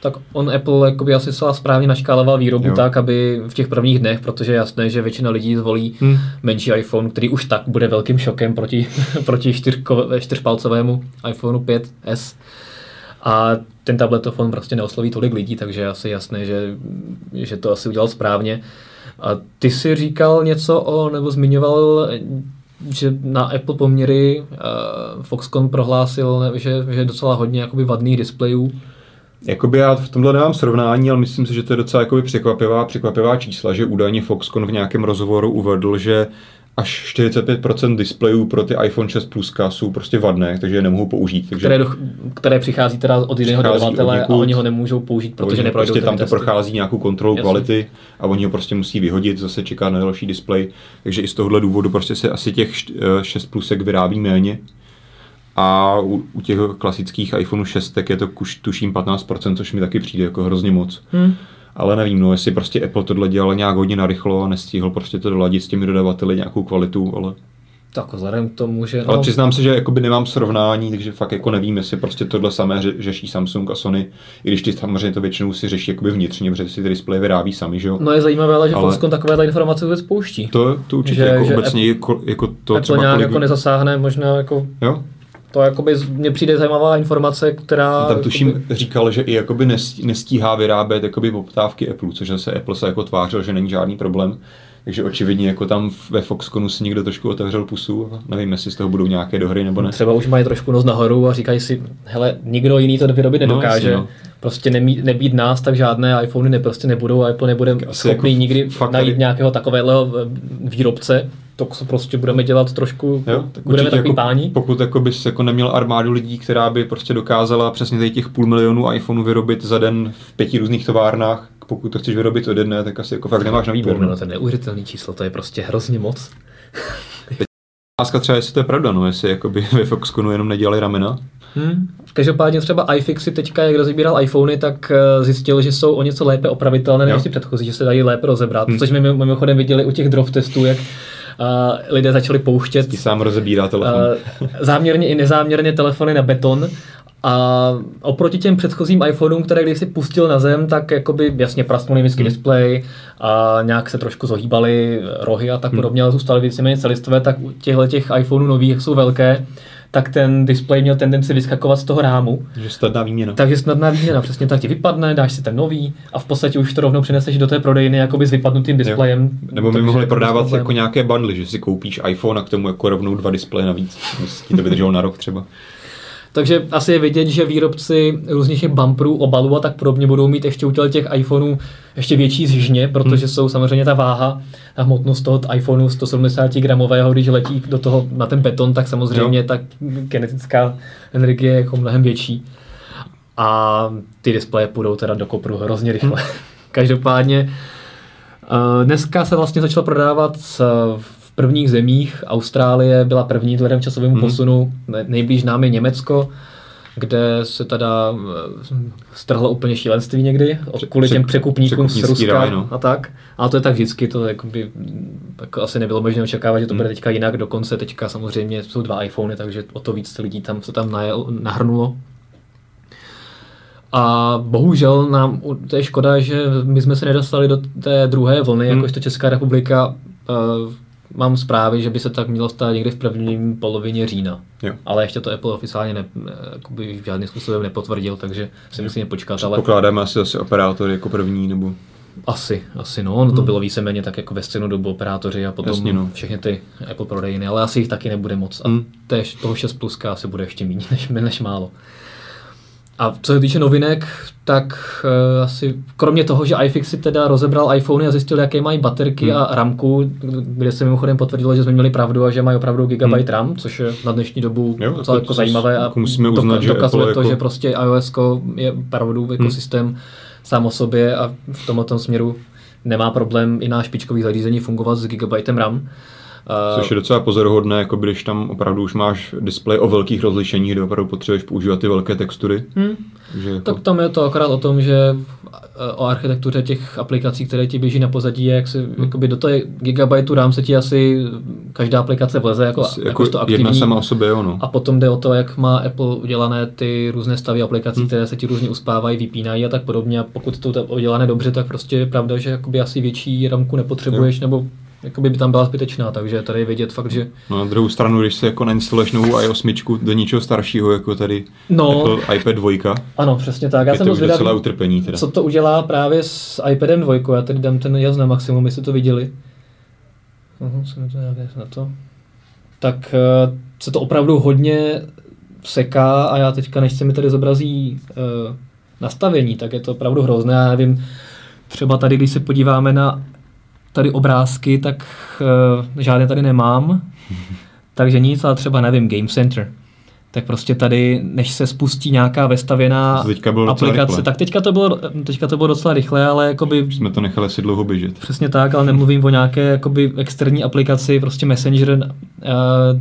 S2: tak on Apple jakoby asi celá správně naškáloval výrobu jo. tak, aby v těch prvních dnech, protože je jasné, že většina lidí zvolí hmm. menší iPhone, který už tak bude velkým šokem proti, *laughs* proti čtyřko, čtyřpalcovému iPhoneu 5S. A ten tabletofon prostě neosloví tolik lidí, takže je asi jasné, že, že to asi udělal správně. A ty si říkal něco o, nebo zmiňoval, že na Apple poměry uh, Foxconn prohlásil, že, že je docela hodně jakoby vadných displejů.
S1: Jakoby já v tomhle nemám srovnání, ale myslím si, že to je docela jakoby překvapivá, překvapivá čísla, že údajně Foxconn v nějakém rozhovoru uvedl, že až 45% displejů pro ty iPhone 6 Plus jsou prostě vadné, takže je nemohou použít. Takže
S2: které, do, které přichází teda od jiného dodavatele a oni ho nemůžou použít, protože neprojdou
S1: prostě tam to testy. prochází nějakou kontrolu Jasně. kvality a oni ho prostě musí vyhodit, zase čeká na další displej. Takže i z tohohle důvodu prostě se asi těch 6 plusek vyrábí méně a u, u těch klasických iPhone 6 je to kuš, tuším 15%, což mi taky přijde jako hrozně moc. Hmm. Ale nevím, no, jestli prostě Apple tohle dělal nějak hodně narychlo a nestihl prostě to doladit s těmi dodavateli nějakou kvalitu, ale...
S2: Tak vzhledem k tomu, že...
S1: Ale no... přiznám se, že jakoby nemám srovnání, takže fakt jako nevím, jestli prostě tohle samé řeší Samsung a Sony, i když ty samozřejmě to většinou si řeší jakoby vnitřně, protože si ty displeje vyrábí sami, že jo?
S2: No je zajímavé, ale že ale... Foxconn takovéhle informace vůbec pouští.
S1: To, to určitě že, jako že obecně jako, jako to
S2: Apple třeba nějak kolik... jako nezasáhne, možná jako...
S1: Jo?
S2: To jakoby mně přijde zajímavá informace, která...
S1: Tam tuším jakoby... říkal, že i jakoby nestíhá vyrábět jakoby poptávky Apple, což zase Apple se jako tvářil, že není žádný problém. Takže očividně jako tam ve Foxconu si někdo trošku otevřel pusu. Nevím, jestli z toho budou nějaké dohry nebo ne.
S2: Třeba už mají trošku nos nahoru a říkají si, hele, nikdo jiný to vyrobit no, nedokáže. No, no. Prostě nemí, nebýt nás, tak žádné iPhony ne, prostě nebudou a Apple nebude Asi schopný jako nikdy najít tady... nějakého takového eh, výrobce, to prostě budeme dělat trošku,
S1: Jo, tak
S2: budeme takový
S1: jako,
S2: páni.
S1: Pokud jako bys jako neměl armádu lidí, která by prostě dokázala přesně tady těch půl milionu iPhoneů vyrobit za den v pěti různých továrnách, pokud to chceš vyrobit ode dne, tak asi jako fakt nemáš na výběr.
S2: Půl
S1: No.
S2: to je neuvěřitelný číslo, to je prostě hrozně moc.
S1: Otázka třeba, jestli to je pravda, no, jestli jakoby ve Foxconu jenom nedělali ramena.
S2: Hmm. Každopádně třeba iFixy teďka, jak rozebíral iPhony, tak eh, zjistil, že jsou o něco lépe opravitelné než ty předchozí, že se dají lépe rozebrat.
S1: Hmm.
S2: Což my mimo- mimochodem viděli u těch drop testů, jak lidé začali pouštět
S1: Ti sám rozebírá telefon.
S2: uh, záměrně i nezáměrně telefony na beton. A oproti těm předchozím iPhoneům, které když si pustil na zem, tak jakoby jasně prasknul největší
S1: Hmm.
S2: displej a nějak se trošku zohýbaly rohy a tak podobně, ale zůstaly víceméně celistvé, tak u těchto těch iPhoneů nových, jak jsou velké, tak ten displej měl tendenci vyskakovat z toho rámu.
S1: Že snadná výměna.
S2: Takže snadná výměna, přesně tak ti vypadne, dáš si ten nový a v podstatě už to rovnou přineseš do té prodejny jakoby s vypadnutým displejem.
S1: Nebo by
S2: Takže
S1: mohli prodávat
S2: problémů.
S1: jako nějaké bundly, že si koupíš iPhone a k tomu jako rovnou dva displeje navíc. Ti to vydrželo na rok třeba.
S2: Takže asi je vidět, že výrobci různých bumperů, obalů a tak podobně budou mít ještě u těch iPhoneů ještě větší zžně, protože
S1: Hmm.
S2: jsou samozřejmě ta váha a hmotnost toho iPhoneu 170 gramového, když letí do toho na ten beton, tak samozřejmě
S1: Jo.
S2: ta kinetická energie je jako mnohem větší. A ty displeje půjdou teda do kopru hrozně rychle.
S1: Hmm. *laughs*
S2: Každopádně eh, dneska se vlastně začalo prodávat v prvních zemích. Austrálie byla první vzhledem časovému
S1: Mhm.
S2: posunu. Ne- Nejblíž nám je Německo, kde se teda eh, strhlo úplně šílenství někdy, kvůli těm
S1: pře-
S2: překupníkům z Ruska
S1: ráj, no.
S2: a tak. Ale to je tak vždycky, to jakoby, mm, jako asi nebylo možné očekávat, že to
S1: Hmm.
S2: bude teďka jinak, dokonce teďka samozřejmě jsou dva iPhony, takže o to víc lidí tam se tam najel, nahrnulo. A bohužel nám, to je škoda, že my jsme se nedostali do té druhé vlny,
S1: Hmm.
S2: jakožto Česká republika. Mám zprávy, že by se tak mělo stát někdy v první polovině října.
S1: Jo.
S2: Ale ještě to Apple oficiálně ne, jakoby žádným způsobem nepotvrdil, takže si musíme počkat. Ale
S1: Pokládáme asi zase operátory jako první, nebo
S2: asi, asi no, no to bylo víceméně tak jako ve stejnou dobu operátoři a potom
S1: Jasně, no.
S2: všechny ty Apple prodejny, ale asi jich taky nebude moc. A
S1: Hmm.
S2: též toho 6 pluska asi bude ještě méně než, než málo. A co se týče novinek, tak uh, asi kromě toho, že iFixy teda rozebral iPhony a zjistil, jaké mají baterky
S1: Hmm.
S2: a ramku, kde se mimochodem potvrdilo, že jsme měli pravdu a že mají opravdu gigabyte RAM, což je na dnešní dobu
S1: Jo, jako
S2: jako
S1: to
S2: zajímavé a
S1: jako musíme
S2: doka-
S1: uznat, že
S2: dokazuje
S1: Apple
S2: to,
S1: jako-
S2: že prostě iOS je opravdu ekosystém sám o sobě a v tomto směru nemá problém i na špičkových zařízení fungovat s gigabytem RAM.
S1: Což je docela pozoruhodné, jako když tam opravdu už máš displej o velkých rozlišeních, kde opravdu potřebuješ používat ty velké textury.
S2: Hm.
S1: Takže jako,
S2: Tak tam je to akorát o tom, že eh, o architektuře těch aplikací, které ti běží na pozadí, jak se,
S1: Hmm.
S2: jakoby do toho gigabajtu RAM se ti asi každá aplikace vleze jako,
S1: asi
S2: jako,
S1: jako
S2: to aktivní.
S1: jedna sama o sobě, jo, no.
S2: A potom jde o to, jak má Apple udělané ty různé stavy aplikací,
S1: Hmm.
S2: které se ti různě uspávají, vypínají a tak podobně. A pokud to udělané dobře, tak prostě je pravda, že jakoby asi větší ramku nepotřebuješ, nebo jakoby by tam byla zbytečná. Takže tady je vidět fakt, že
S1: No na druhou stranu, když se jako nainstaluješ novou iOS 8 do něčeho staršího, jako tady
S2: No.
S1: Apple iPad 2,
S2: ano, přesně tak. Já
S1: je
S2: jsem
S1: to už docela utrpení teda.
S2: co to udělá právě s iPadem 2. Já tady dám ten jas na maximum, jestli to viděli. Uhum, jsem to nějaké na to. Tak eh, se to opravdu hodně seká a já teďka, než se mi tady zobrazí uh, nastavení, tak je to opravdu hrozné. Já nevím, třeba tady, když se podíváme na tady obrázky, tak uh, žádné tady nemám. *laughs* Takže nic, ale třeba nevím, Game Center. Tak prostě tady, než se spustí nějaká vestavěná
S1: teďka bylo
S2: aplikace,
S1: rychle.
S2: tak teďka to, bylo, teďka to bylo docela rychle, ale jakoby
S1: Jsme to nechali si dlouho běžet.
S2: Přesně tak, ale nemluvím o nějaké jakoby externí aplikaci, prostě Messenger, eh,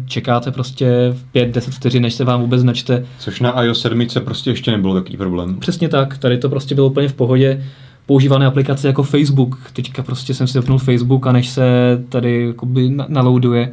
S2: čekáte prostě v 5-10 vteřin, než se vám vůbec načte.
S1: Což na iOS 7 prostě ještě nebylo takový problém.
S2: Přesně tak, tady to prostě bylo úplně v pohodě. Používané aplikace jako Facebook, teďka prostě jsem si zapnul Facebook a než se tady jakoby na- naloaduje,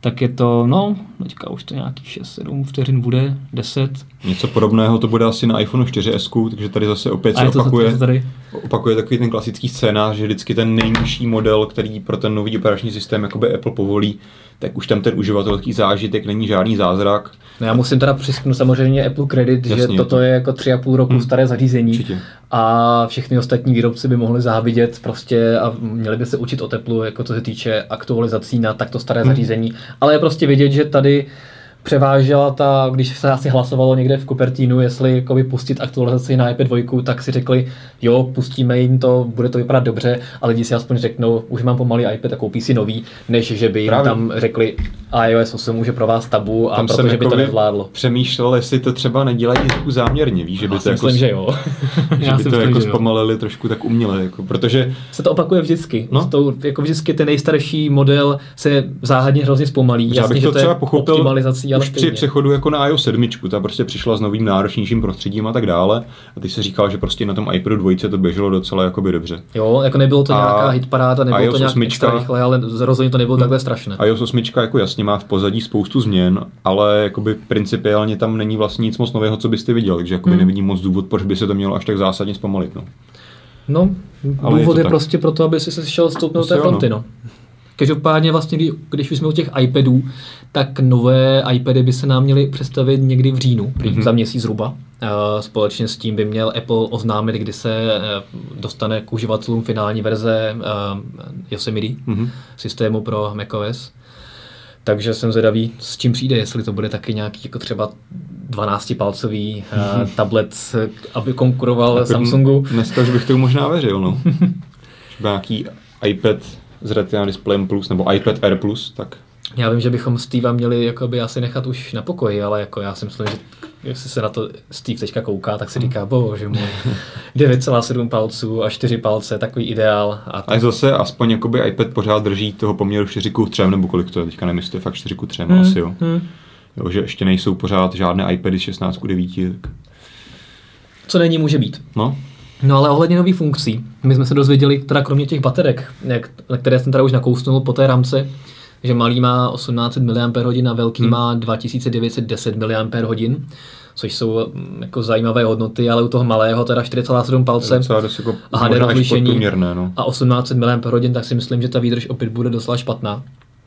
S2: tak je to, no, teďka už to nějakých 6-7 vteřin bude, 10.
S1: Něco podobného to bude asi na iPhone 4S, takže tady zase opět se opakuje,
S2: to, tady,
S1: opakuje takový ten klasický scénář, že vždycky ten nejnižší model, který pro ten nový operační systém jakoby Apple povolí, tak už tam ten uživatelský zážitek není žádný zázrak.
S2: No já musím teda přisknout samozřejmě Apple kredit, že toto je jako tři a půl roku
S1: Hmm.
S2: staré zařízení
S1: Určitě.
S2: a všechny ostatní výrobci by mohli závidět prostě a měli by se učit o teplu, jako co se týče aktualizací na takto staré
S1: Hmm.
S2: zařízení. Ale je prostě vidět, že tady převážela ta, když se asi hlasovalo někde v Cupertinu, jestli jakoby pustit aktualizaci na iPad 2, tak si řekli, jo, pustíme jim to, bude to vypadat dobře, ale lidi si aspoň řeknou, už mám pomalý iPad a koupí si nový, než že by jim
S1: Právě.
S2: tam řekli, iOS 8 už je pro vás tabu a
S1: Tam
S2: protože by to
S1: jakoby
S2: nezvládlo.
S1: Přemýšlel, jestli to třeba nedělají trošku záměrně, víš, že by
S2: Já
S1: to
S2: si
S1: jako,
S2: myslím, že jo. *laughs*
S1: že by to jako zpomalili trošku tak uměle, jako, protože
S2: se to opakuje vždycky.
S1: No.
S2: To, jako vždycky ten nejstarší model se záhadně hrozně zpomalí.
S1: já bych
S2: že
S1: to třeba pochopil
S2: ale
S1: už při
S2: stejně.
S1: přechodu jako na iOS 7, ta prostě přišla s novým náročnějším prostředím a tak dále. A ty se říkal, že prostě na tom iPadu 2 to běželo docela jakoby dobře.
S2: Jo, jako nebylo to
S1: A
S2: nějaká hitparáda, nebylo
S1: iOS
S2: to nějak
S1: 8
S2: extra rychle, ale rozhodně to nebylo takhle strašné.
S1: iOS 8 jako jasně má v pozadí spoustu změn, ale jakoby principiálně tam není vlastně nic moc nového, co byste viděl, takže jakoby
S2: Hmm.
S1: nevidím moc důvod, proč by se to mělo až tak zásadně zpomalit. No.
S2: No,
S1: Ale je
S2: důvod
S1: to
S2: je,
S1: tak.
S2: prostě proto, aby si se šel stoupnout té fronty,
S1: no.
S2: no. Každopádně vlastně, kdy- když už jsme u těch iPadů, tak nové iPady by se nám měly představit někdy v říjnu,
S1: Mhm.
S2: mm-hmm. za měsíc zhruba. Eh, Společně s tím by měl Apple oznámit, kdy se eh, dostane k uživatelům finální verze eh, Yosemite
S1: Mhm.
S2: systému pro macOS. Takže jsem zvědavý, s čím přijde, jestli to bude taky nějaký jako třeba 12-palcový uh, tablet, aby konkuroval
S1: Jako
S2: Samsungu.
S1: Dneska už bych to možná věřil, no. *laughs* Nějaký iPad s Retina displejem plus, nebo iPad Air plus, tak
S2: Já vím, že bychom Steva měli jakoby asi nechat už na pokoji, ale jako já si myslím, že jestli se na to Steve teďka kouká, tak si říká, bože můj, 9,7 palců a 4 palce, takový ideál. A
S1: A zase aspoň jakoby iPad pořád drží toho poměru 4 k 3, nebo kolik to je, teďka nevím, jestli to je fakt 4 k 3, hmm. asi jo.
S2: hmm.
S1: jo. že ještě nejsou pořád žádné iPady 16 k 9. Tak.
S2: Co není, může být.
S1: No,
S2: No ale ohledně nových funkcí, my jsme se dozvěděli, teda kromě těch baterek, jak, na které jsem teda už nakousnul po té ramce, že malý má 1800 mAh a velký hmm. má 2910 mAh, což jsou mm, jako zajímavé hodnoty, ale u toho malého teda 4,7 palce
S1: jako
S2: a HD rozlišení
S1: no.
S2: a 1800 mAh, tak si myslím, že ta výdrž opět bude docela špatná.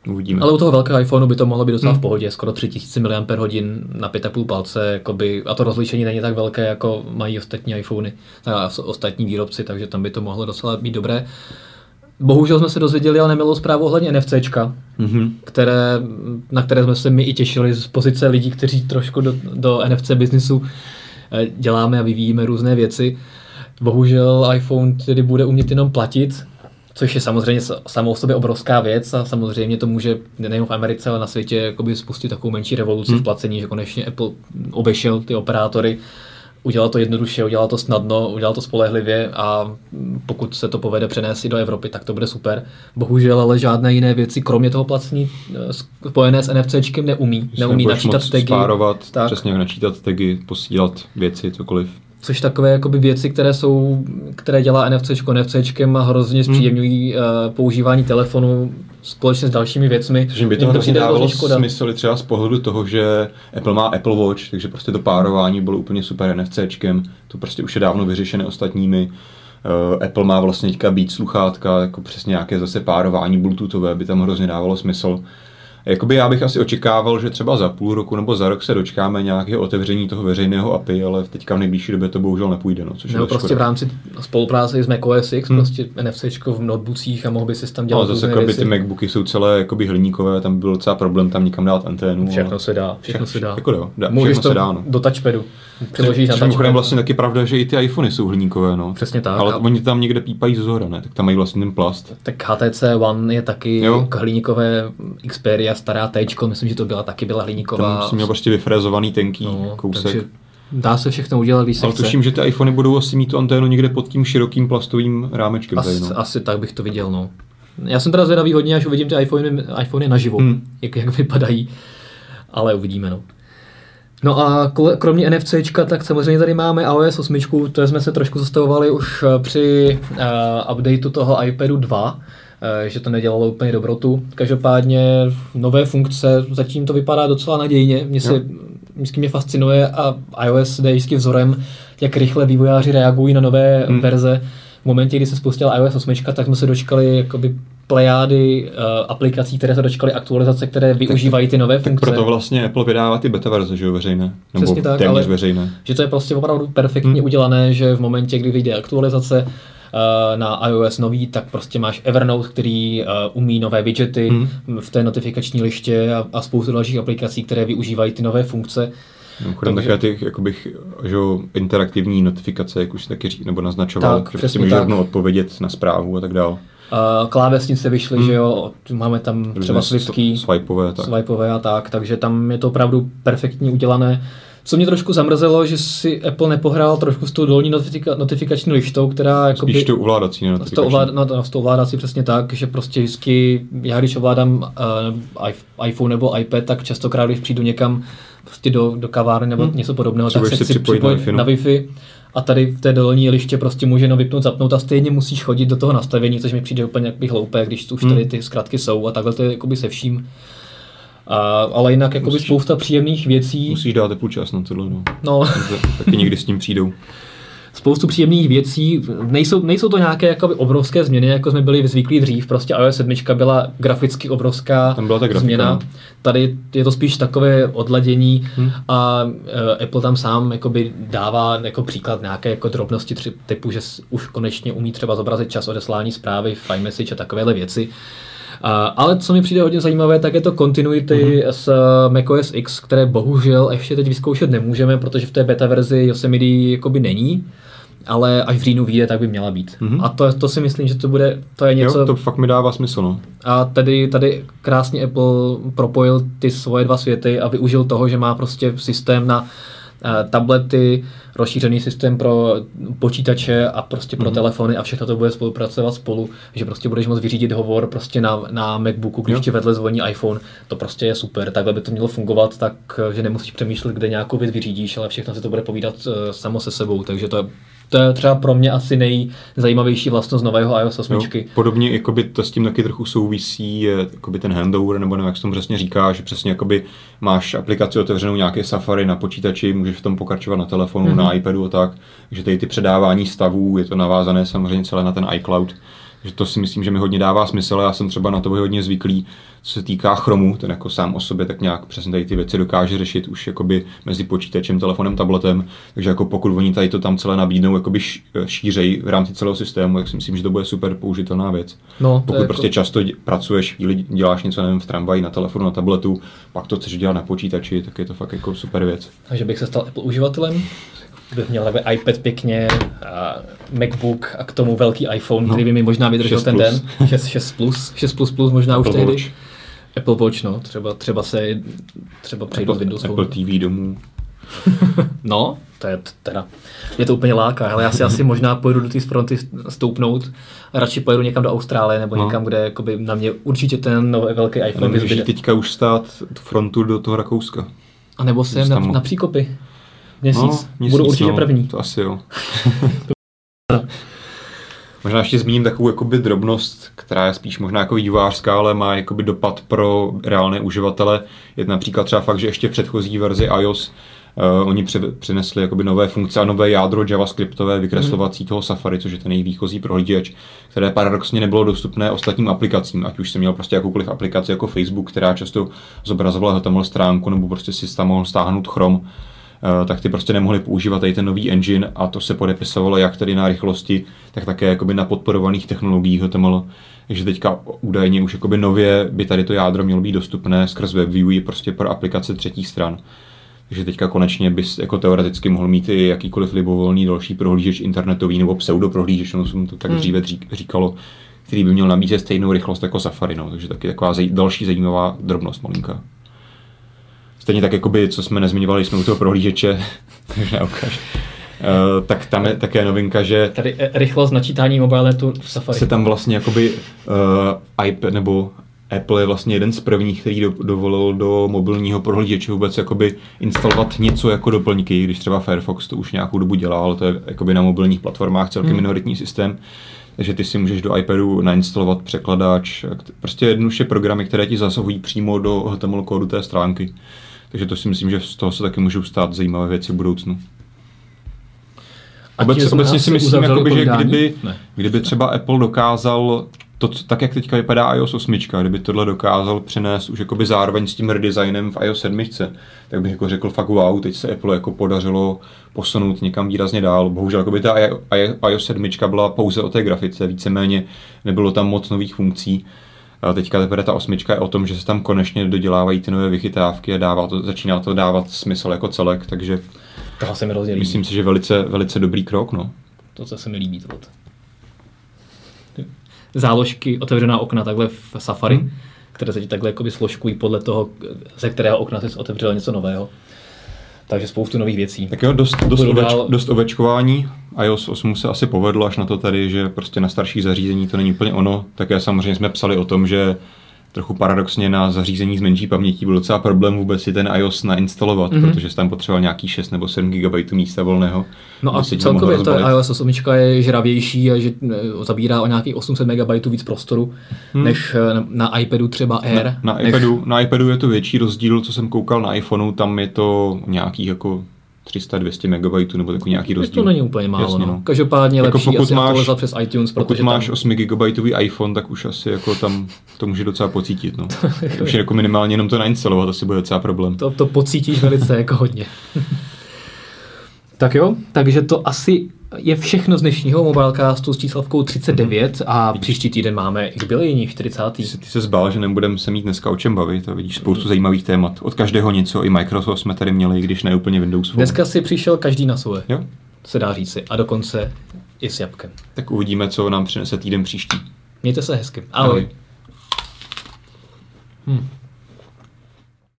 S1: Uvidíme.
S2: Ale u toho velkého iPhoneu by to mohlo být docela hmm. v pohodě, skoro 3000 mAh na 5,5 palce, jakoby, a to rozlišení není tak velké, jako mají ostatní iPhony, a ostatní výrobci, takže tam by to mohlo docela být dobré. Bohužel jsme se dozvěděli, ale nemilou zprávu ohledně NFCčka,
S1: Mhm.
S2: které, na které jsme se my i těšili z pozice lidí, kteří trošku do, do NFC biznisu eh, děláme a vyvíjíme různé věci. Bohužel iPhone tedy bude umět jenom platit, což je samozřejmě samou sobě obrovská věc a samozřejmě to může nejen v Americe, ale na světě jakoby spustit takovou menší revoluci hmm. v placení, že konečně Apple obešel ty operátory, udělal to jednoduše, udělal to snadno, udělal to spolehlivě a pokud se to povede přenést i do Evropy, tak to bude super. Bohužel ale žádné jiné věci, kromě toho placení eh, spojené s NFCčkem neumí. Neumí načítat tagy.
S1: Spárovat,
S2: Tak.
S1: přesně načítat tagy, posílat věci, cokoliv.
S2: Což takové jakoby věci, které jsou, které dělá NFC NFCčkem a hrozně zpříjemňují uh, používání telefonu společně s dalšími věcmi.
S1: Takže by to hrozně
S2: přijde
S1: dávalo smysl i třeba z pohledu toho, že Apple má Apple Watch, takže prostě to párování bylo úplně super NFCčkem, to prostě už je dávno vyřešené ostatními. Uh, Apple má vlastně teďka být sluchátka, jako přesně nějaké zase párování bluetoothové, by tam hrozně dávalo smysl. Jakoby já bych asi očekával, že třeba za půl roku nebo za rok se dočkáme nějakého otevření toho veřejného API, ale teďka v nejbližší době to bohužel nepůjde. No, což je
S2: Nebo
S1: dost
S2: prostě v
S1: škoda.
S2: rámci spolupráce s macOS X, hmm. prostě NFCčko v notebookích a mohl by si tam dělat
S1: No, zase jakoby ty MacBooky jsou celé jakoby hliníkové, tam byl docela problém tam někam dát anténu.
S2: Všechno
S1: ale-
S2: se dá, všechno se dá.
S1: Jako jo, dá,
S2: Můžeš
S1: všechno
S2: to
S1: se dá, no.
S2: do touchpadu. Přiložíš na
S1: vlastně taky pravda, že i ty iPhony jsou hliníkové, no.
S2: Přesně tak.
S1: Ale
S2: A-
S1: oni tam někde pípají z zhora, ne? Tak tam mají vlastně ten plast.
S2: Tak HTC One je taky
S1: jo.
S2: hliníkové Xperia, stará T, myslím, že to byla taky byla hliníková.
S1: Tam jsem měl prostě vyfrézovaný tenký
S2: no,
S1: kousek.
S2: takže dá se všechno udělat, když se
S1: Ale
S2: chce.
S1: tuším, že ty iPhony budou asi mít tu anténu někde pod tím širokým plastovým rámečkem.
S2: As,
S1: tady, no.
S2: Asi tak bych to viděl, no. Já jsem teda zvědavý hodně, až uvidím ty iPhony, iPhony naživo,
S1: Hmm.
S2: jak, jak vypadají, ale uvidíme, no. No a kromě NFCčka, tak samozřejmě tady máme iOS 8, to jsme se trošku zastavovali už eh, při uh, updateu toho iPadu 2, eh, že to nedělalo úplně dobrotu. Každopádně nové funkce, zatím to vypadá docela nadějně. Mně se vždycky mě fascinuje a iOS jde vždycky vzorem, jak rychle vývojáři reagují na nové
S1: Hmm.
S2: verze. V momentě, kdy se spustila iOS 8, tak jsme se dočkali jakoby plejády uh, aplikací, které se dočkaly aktualizace, které využívají ty nové
S1: Tak
S2: funkce.
S1: proto vlastně Apple vydává ty beta verze, že jo, veřejné. Nebo
S2: Přesně tak,
S1: téměř
S2: ale-
S1: veřejné.
S2: Že to je prostě opravdu perfektně
S1: Hmm.
S2: udělané, že v momentě, kdy vyjde aktualizace, na iOS nový, tak prostě máš Evernote, který umí nové widgety hmm. v té notifikační liště a, a spoustu dalších aplikací, které využívají ty nové funkce.
S1: Mimochodem Takže... také ty jakoby, že, interaktivní notifikace, jak už taky řík, nebo naznačoval, tak, že prostě můžeš rovnou odpovědět na zprávu a tak dále.
S2: Uh, klávesnice vyšly, hmm. že jo, máme tam třeba Swiftky,
S1: swipeové, tak.
S2: swipeové a tak, takže tam je to opravdu perfektně udělané. Co mě trošku zamrzelo, že si Apple nepohrál trošku s tou dolní notifika- notifikační lištou, která jako
S1: Spíš tou ovládací,
S2: ne S tou, ovlád, no, s tou ovládací přesně tak, že prostě vždycky, já když ovládám uh, iPhone nebo iPad, tak častokrát, když přijdu někam prostě do, do kavárny nebo hmm. něco podobného,
S1: Třeba
S2: tak se
S1: chci připojit na Wi-Fi.
S2: Na Wi-Fi a tady v té dolní liště prostě může jenom vypnout, zapnout a stejně musíš chodit do toho nastavení, což mi přijde úplně jakby hloupé, když už tady hmm. ty zkratky jsou a takhle to je jakoby se vším. A, ale jinak jakoby musíš, spousta příjemných věcí.
S1: Musíš dát Apple čas na tohle, no.
S2: no.
S1: Taky někdy s tím přijdou
S2: spoustu příjemných věcí. Nejsou, nejsou to nějaké jakoby, obrovské změny, jako jsme byli zvyklí dřív. Prostě iOS 7 byla graficky obrovská
S1: Tam byla ta grafika, změna. No.
S2: Tady je to spíš takové odladění hmm. a uh, Apple tam sám jakoby, dává jako příklad nějaké jako drobnosti tři, typu, že už konečně umí třeba zobrazit čas odeslání zprávy, iMessage a takovéhle věci. Uh, ale co mi přijde hodně zajímavé, tak je to continuity mm-hmm. s uh, macOS X, které bohužel ještě teď vyzkoušet nemůžeme, protože v té beta verzi Yosemite jakoby není ale až v říjnu vyjde, tak by měla být. Mm-hmm. A to, to si myslím, že to bude, to je něco...
S1: Jo, to fakt mi dává smysl, no.
S2: A tady, tady krásně Apple propojil ty svoje dva světy a využil toho, že má prostě systém na uh, tablety, rozšířený systém pro počítače a prostě pro mm-hmm. telefony a všechno to bude spolupracovat spolu, že prostě budeš moct vyřídit hovor prostě na, na MacBooku, když jo. ti vedle zvoní iPhone, to prostě je super, takhle by to mělo fungovat, tak že nemusíš přemýšlet, kde nějakou věc vyřídíš, ale všechno se to bude povídat uh, samo se sebou, takže to je to je třeba pro mě asi nejzajímavější vlastnost nového iOS 8. Jo,
S1: podobně jakoby to s tím taky trochu souvisí jakoby ten handover, nebo nevím, jak se tomu přesně říká, že přesně jakoby máš aplikaci otevřenou nějaké Safari na počítači, můžeš v tom pokračovat na telefonu, mm-hmm. na iPadu a tak, že tady ty předávání stavů, je to navázané samozřejmě celé na ten iCloud, že to si myslím, že mi hodně dává smysl, já jsem třeba na to hodně zvyklý, co se týká chromu, ten jako sám o sobě tak nějak přesně tady ty věci dokáže řešit už jakoby mezi počítačem, telefonem, tabletem, takže jako pokud oni tady to tam celé nabídnou jakoby šířej v rámci celého systému, tak si myslím, že to bude super použitelná věc.
S2: No,
S1: pokud prostě jako... často pracuješ, chvíli děláš něco, nevím, v tramvaji, na telefonu, na tabletu, pak to chceš dělat na počítači, tak je to fakt jako super věc.
S2: Takže bych se stal Apple uživatelem? Bych měl takhle iPad pěkně, a Macbook a k tomu velký iPhone, no, který by mi možná vydržel ten den. 6, 6 plus, 6 plus plus možná Apple už tehdy. Watch. Apple Watch, no, třeba, třeba se, třeba přejdu
S1: Apple,
S2: z Windows
S1: Apple TV domů. *laughs*
S2: no, to je teda, mě to úplně láká, ale já si asi možná pojedu do té fronty stoupnout a radši pojedu někam do Austrálie nebo no. někam, kde jakoby na mě určitě ten nový velký iPhone
S1: vyzbyde. teďka už stát tu frontu do toho Rakouska.
S2: A nebo se na, na příkopy. Měsíc. No, měsíc Budu určitě
S1: no,
S2: první.
S1: To asi jo. *laughs* Možná ještě zmíním takovou jakoby drobnost, která je spíš možná jako vývářská, ale má jakoby dopad pro reálné uživatele. Je například třeba fakt, že ještě v předchozí verzi iOS Uh, oni přinesli jakoby nové funkce a nové jádro javascriptové vykreslovací mm. toho Safari, což je ten jejich výchozí prohlížeč, které paradoxně nebylo dostupné ostatním aplikacím, ať už jsem měl prostě jakoukoliv aplikaci jako Facebook, která často zobrazovala HTML stránku, nebo prostě si tam mohl stáhnout Chrome, tak ty prostě nemohli používat tady ten nový engine a to se podepisovalo jak tedy na rychlosti, tak také jakoby na podporovaných technologiích HTML. Takže teďka údajně už jakoby nově by tady to jádro mělo být dostupné skrz WebView prostě pro aplikace třetích stran. Takže teďka konečně bys jako teoreticky mohl mít i jakýkoliv libovolný další prohlížeč internetový nebo pseudo prohlížeč, no jsem to tak hmm. dříve říkalo, který by měl nabízet stejnou rychlost jako Safari. No. Takže taky taková další zajímavá drobnost malinká. Stejně tak, jakoby, co jsme nezmiňovali, jsme u toho prohlížeče, *laughs* takže ukáž. Uh, tak tam je také novinka, že...
S2: Tady e, rychlost načítání mobilenetu v Safari.
S1: Se tam vlastně jakoby uh, iPad nebo Apple je vlastně jeden z prvních, který do, dovolil do mobilního prohlížeče vůbec jakoby instalovat něco jako doplňky, když třeba Firefox to už nějakou dobu dělá, ale to je jakoby na mobilních platformách celkem hmm. minoritní systém. Takže ty si můžeš do iPadu nainstalovat překladač, prostě jednoduše programy, které ti zasahují přímo do HTML kódu té stránky. Takže to si myslím, že z toho se taky můžou stát zajímavé věci v budoucnu. Obecně, obecně si myslím, jakoby, že kdyby, kdyby třeba Apple dokázal to, tak jak teďka vypadá iOS 8, kdyby tohle dokázal přenést už jakoby zároveň s tím redesignem v iOS 7, tak bych jako řekl fakt wow, teď se Apple jako podařilo posunout někam výrazně dál. Bohužel jakoby ta iOS 7 byla pouze o té grafice, víceméně nebylo tam moc nových funkcí. A teďka teprve ta osmička je o tom, že se tam konečně dodělávají ty nové vychytávky a dává to, začíná to dávat smysl jako celek, takže
S2: To se mi hrozně líbí.
S1: myslím si, že velice, velice dobrý krok. No.
S2: To, co se mi líbí. Tohle. Záložky, otevřená okna takhle v Safari,
S1: Hmm.
S2: které se ti takhle jakoby složkují podle toho, ze kterého okna jsi otevřel něco nového. Takže spoustu nových věcí.
S1: Tak jo, dost, dost, oveč,
S2: dál-
S1: dost ovečkování. iOS 8 se asi povedlo až na to tady, že prostě na starší zařízení to není úplně ono. Také samozřejmě jsme psali o tom, že trochu paradoxně na zařízení s menší pamětí byl docela problém vůbec si ten iOS nainstalovat,
S2: Mhm.
S1: mm-hmm. protože jsi tam potřeboval nějaký 6 nebo 7 GB místa volného.
S2: No a
S1: to
S2: celkově ta iOS 8 je žravější a že e, zabírá o nějakých 800 MB víc prostoru, hmm. než e, na- na iPadu třeba Air.
S1: Na, na,
S2: než,
S1: iPadu, na iPadu je to větší rozdíl, co jsem koukal na iPhoneu, tam je to nějakých jako 300-200 MB nebo takový nějaký rozdíl.
S2: To není úplně málo.
S1: Jasně,
S2: no. Každopádně
S1: Jako
S2: lepší
S1: pokud
S2: asi
S1: máš-
S2: aktualizovat přes iTunes,
S1: Pokud máš
S2: tam,
S1: 8 GB iPhone, tak už asi jako tam to může docela pocítit. No. *laughs* už jako minimálně jenom to nainstalovat, asi bude docela problém.
S2: to, to pocítíš velice jako hodně. *laughs* tak jo, takže to asi je všechno z dnešního Mobilecastu s číslovkou 39 a příští týden máme i jubilejní 40.
S1: Ty se, ty se zbál, že nebudeme se mít dneska o čem bavit a vidíš spoustu zajímavých témat. Od každého něco, i Microsoft jsme tady měli, i když ne úplně Windows Phone.
S2: Dneska si přišel každý na svoje,
S1: Jo?
S2: se dá říci, a dokonce i s jabkem.
S1: Tak uvidíme, co nám přinese týden příští.
S2: Mějte se hezky. Ahoj.
S1: Ahoj.
S2: Hm.